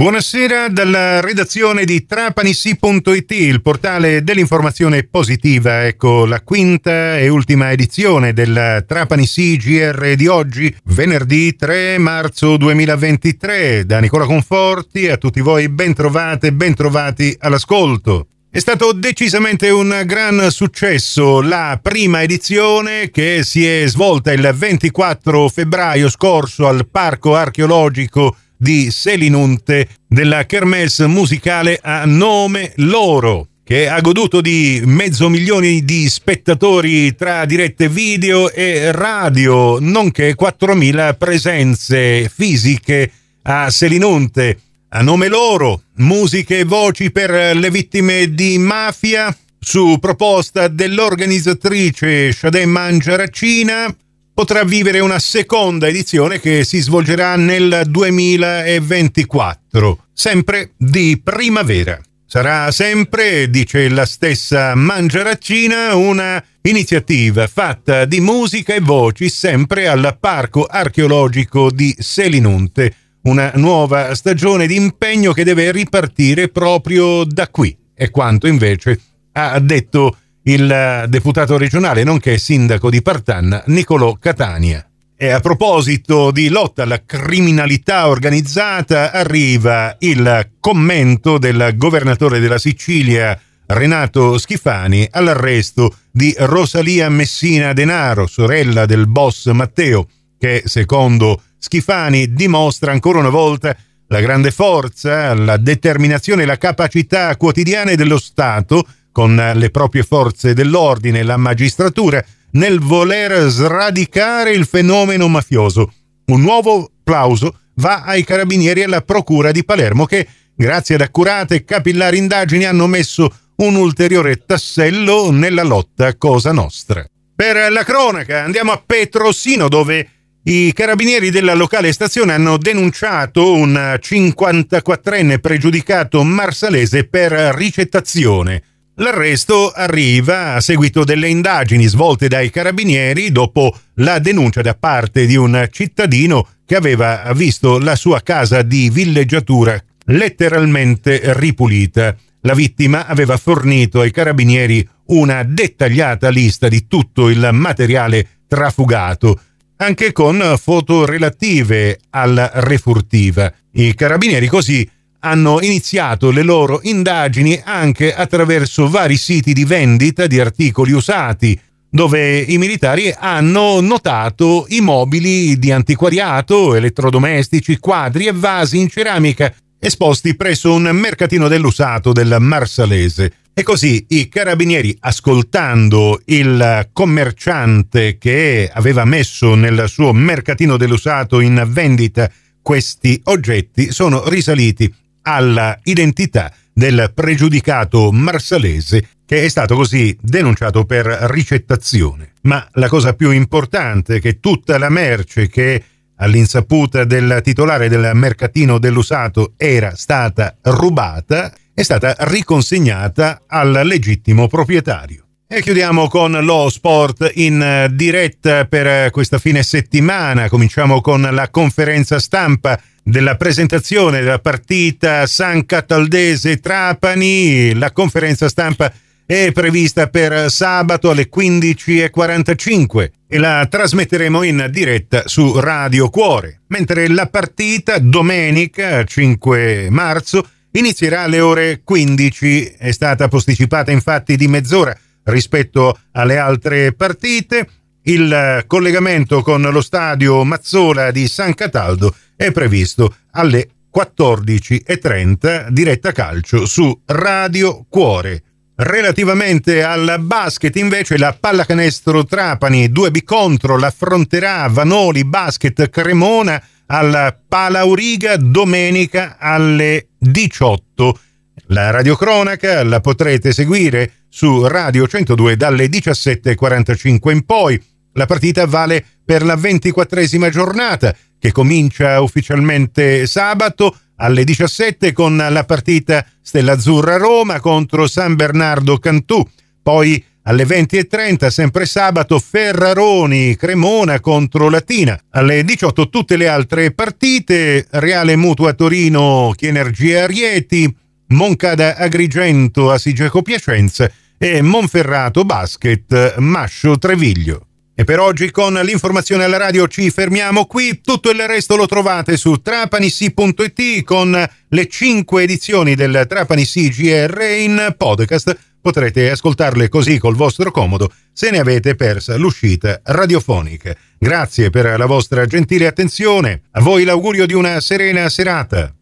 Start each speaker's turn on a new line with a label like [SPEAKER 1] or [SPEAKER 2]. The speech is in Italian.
[SPEAKER 1] Buonasera dalla redazione di trapanisi.it, il portale dell'informazione positiva. Ecco la quinta e ultima edizione del Trapanisi GR di oggi, venerdì 3 marzo 2023. Da Nicola Conforti a tutti voi ben trovate, ben trovati all'ascolto. È stato decisamente un gran successo la prima edizione che si è svolta il 24 febbraio scorso al Parco Archeologico di Selinunte della Kermesse musicale a nome loro che ha goduto di mezzo milione di spettatori tra dirette video e radio, nonché 4.000 presenze fisiche a Selinunte. A nome loro, musiche e voci per le vittime di mafia, su proposta dell'organizzatrice Shadé Mangiaracina, potrà vivere una seconda edizione che si svolgerà nel 2024, sempre di primavera. Sarà sempre, dice la stessa Mangiaraccina, una iniziativa fatta di musica e voci sempre al Parco Archeologico di Selinunte, una nuova stagione di impegno che deve ripartire proprio da qui. È quanto invece ha detto il deputato regionale nonché sindaco di Partanna Nicolò Catania. E a proposito di lotta alla criminalità organizzata, arriva il commento del governatore della Sicilia Renato Schifani all'arresto di Rosalia Messina Denaro, sorella del boss Matteo, che secondo Schifani dimostra ancora una volta la grande forza, la determinazione e la capacità quotidiane dello Stato con le proprie forze dell'ordine e la magistratura nel voler sradicare il fenomeno mafioso. Un nuovo plauso va ai carabinieri e alla procura di Palermo che, grazie ad accurate e capillari indagini, hanno messo un ulteriore tassello nella lotta Cosa Nostra. Per la cronaca andiamo a Petrosino dove i carabinieri della locale stazione hanno denunciato un 54enne pregiudicato marsalese per ricettazione. L'arresto arriva a seguito delle indagini svolte dai carabinieri dopo la denuncia da parte di un cittadino che aveva visto la sua casa di villeggiatura letteralmente ripulita. La vittima aveva fornito ai carabinieri una dettagliata lista di tutto il materiale trafugato, anche con foto relative alla refurtiva. I carabinieri così hanno iniziato le loro indagini anche attraverso vari siti di vendita di articoli usati, dove i militari hanno notato i mobili di antiquariato, elettrodomestici, quadri e vasi in ceramica esposti presso un mercatino dell'usato del Marsalese. E così i carabinieri, ascoltando il commerciante che aveva messo nel suo mercatino dell'usato in vendita questi oggetti, sono risaliti alla identità del pregiudicato marsalese che è stato così denunciato per ricettazione. Ma la cosa più importante è che tutta la merce che all'insaputa del titolare del mercatino dell'usato era stata rubata è stata riconsegnata al legittimo proprietario. E chiudiamo con lo sport in diretta per questa fine settimana. Cominciamo con la conferenza stampa della presentazione della partita San Cataldese Trapani. La conferenza stampa è prevista per sabato alle 15.45 e la trasmetteremo in diretta su Radio Cuore, mentre la partita domenica 5 marzo inizierà alle ore 15, è stata posticipata infatti di mezz'ora rispetto alle altre partite. Il collegamento con lo stadio Mazzola di San Cataldo è previsto alle 14.30 diretta calcio su Radio Cuore. Relativamente al basket, invece, la pallacanestro Trapani 2B contro l'affronterà Vanoli Basket Cremona alla Palauriga domenica alle 18. La radiocronaca la potrete seguire su Radio 102 dalle 17.45 in poi. La partita vale per la ventiquattresima giornata che comincia ufficialmente sabato alle 17 con la partita Stella Azzurra Roma contro San Bernardo Cantù. Poi alle 20.30, sempre sabato, Ferraroni, Cremona contro Latina. Alle 18 tutte le altre partite, Reale Mutua Torino, Chienergia Rieti, Moncada Agrigento, Asigeco Piacenza e Monferrato Basket, Mascio Treviglio. E per oggi con l'informazione alla radio ci fermiamo qui, tutto il resto lo trovate su trapanissi.it con le 5 edizioni del Trapani CGR in podcast. Potrete ascoltarle così col vostro comodo se ne avete persa l'uscita radiofonica. Grazie per la vostra gentile attenzione, a voi l'augurio di una serena serata.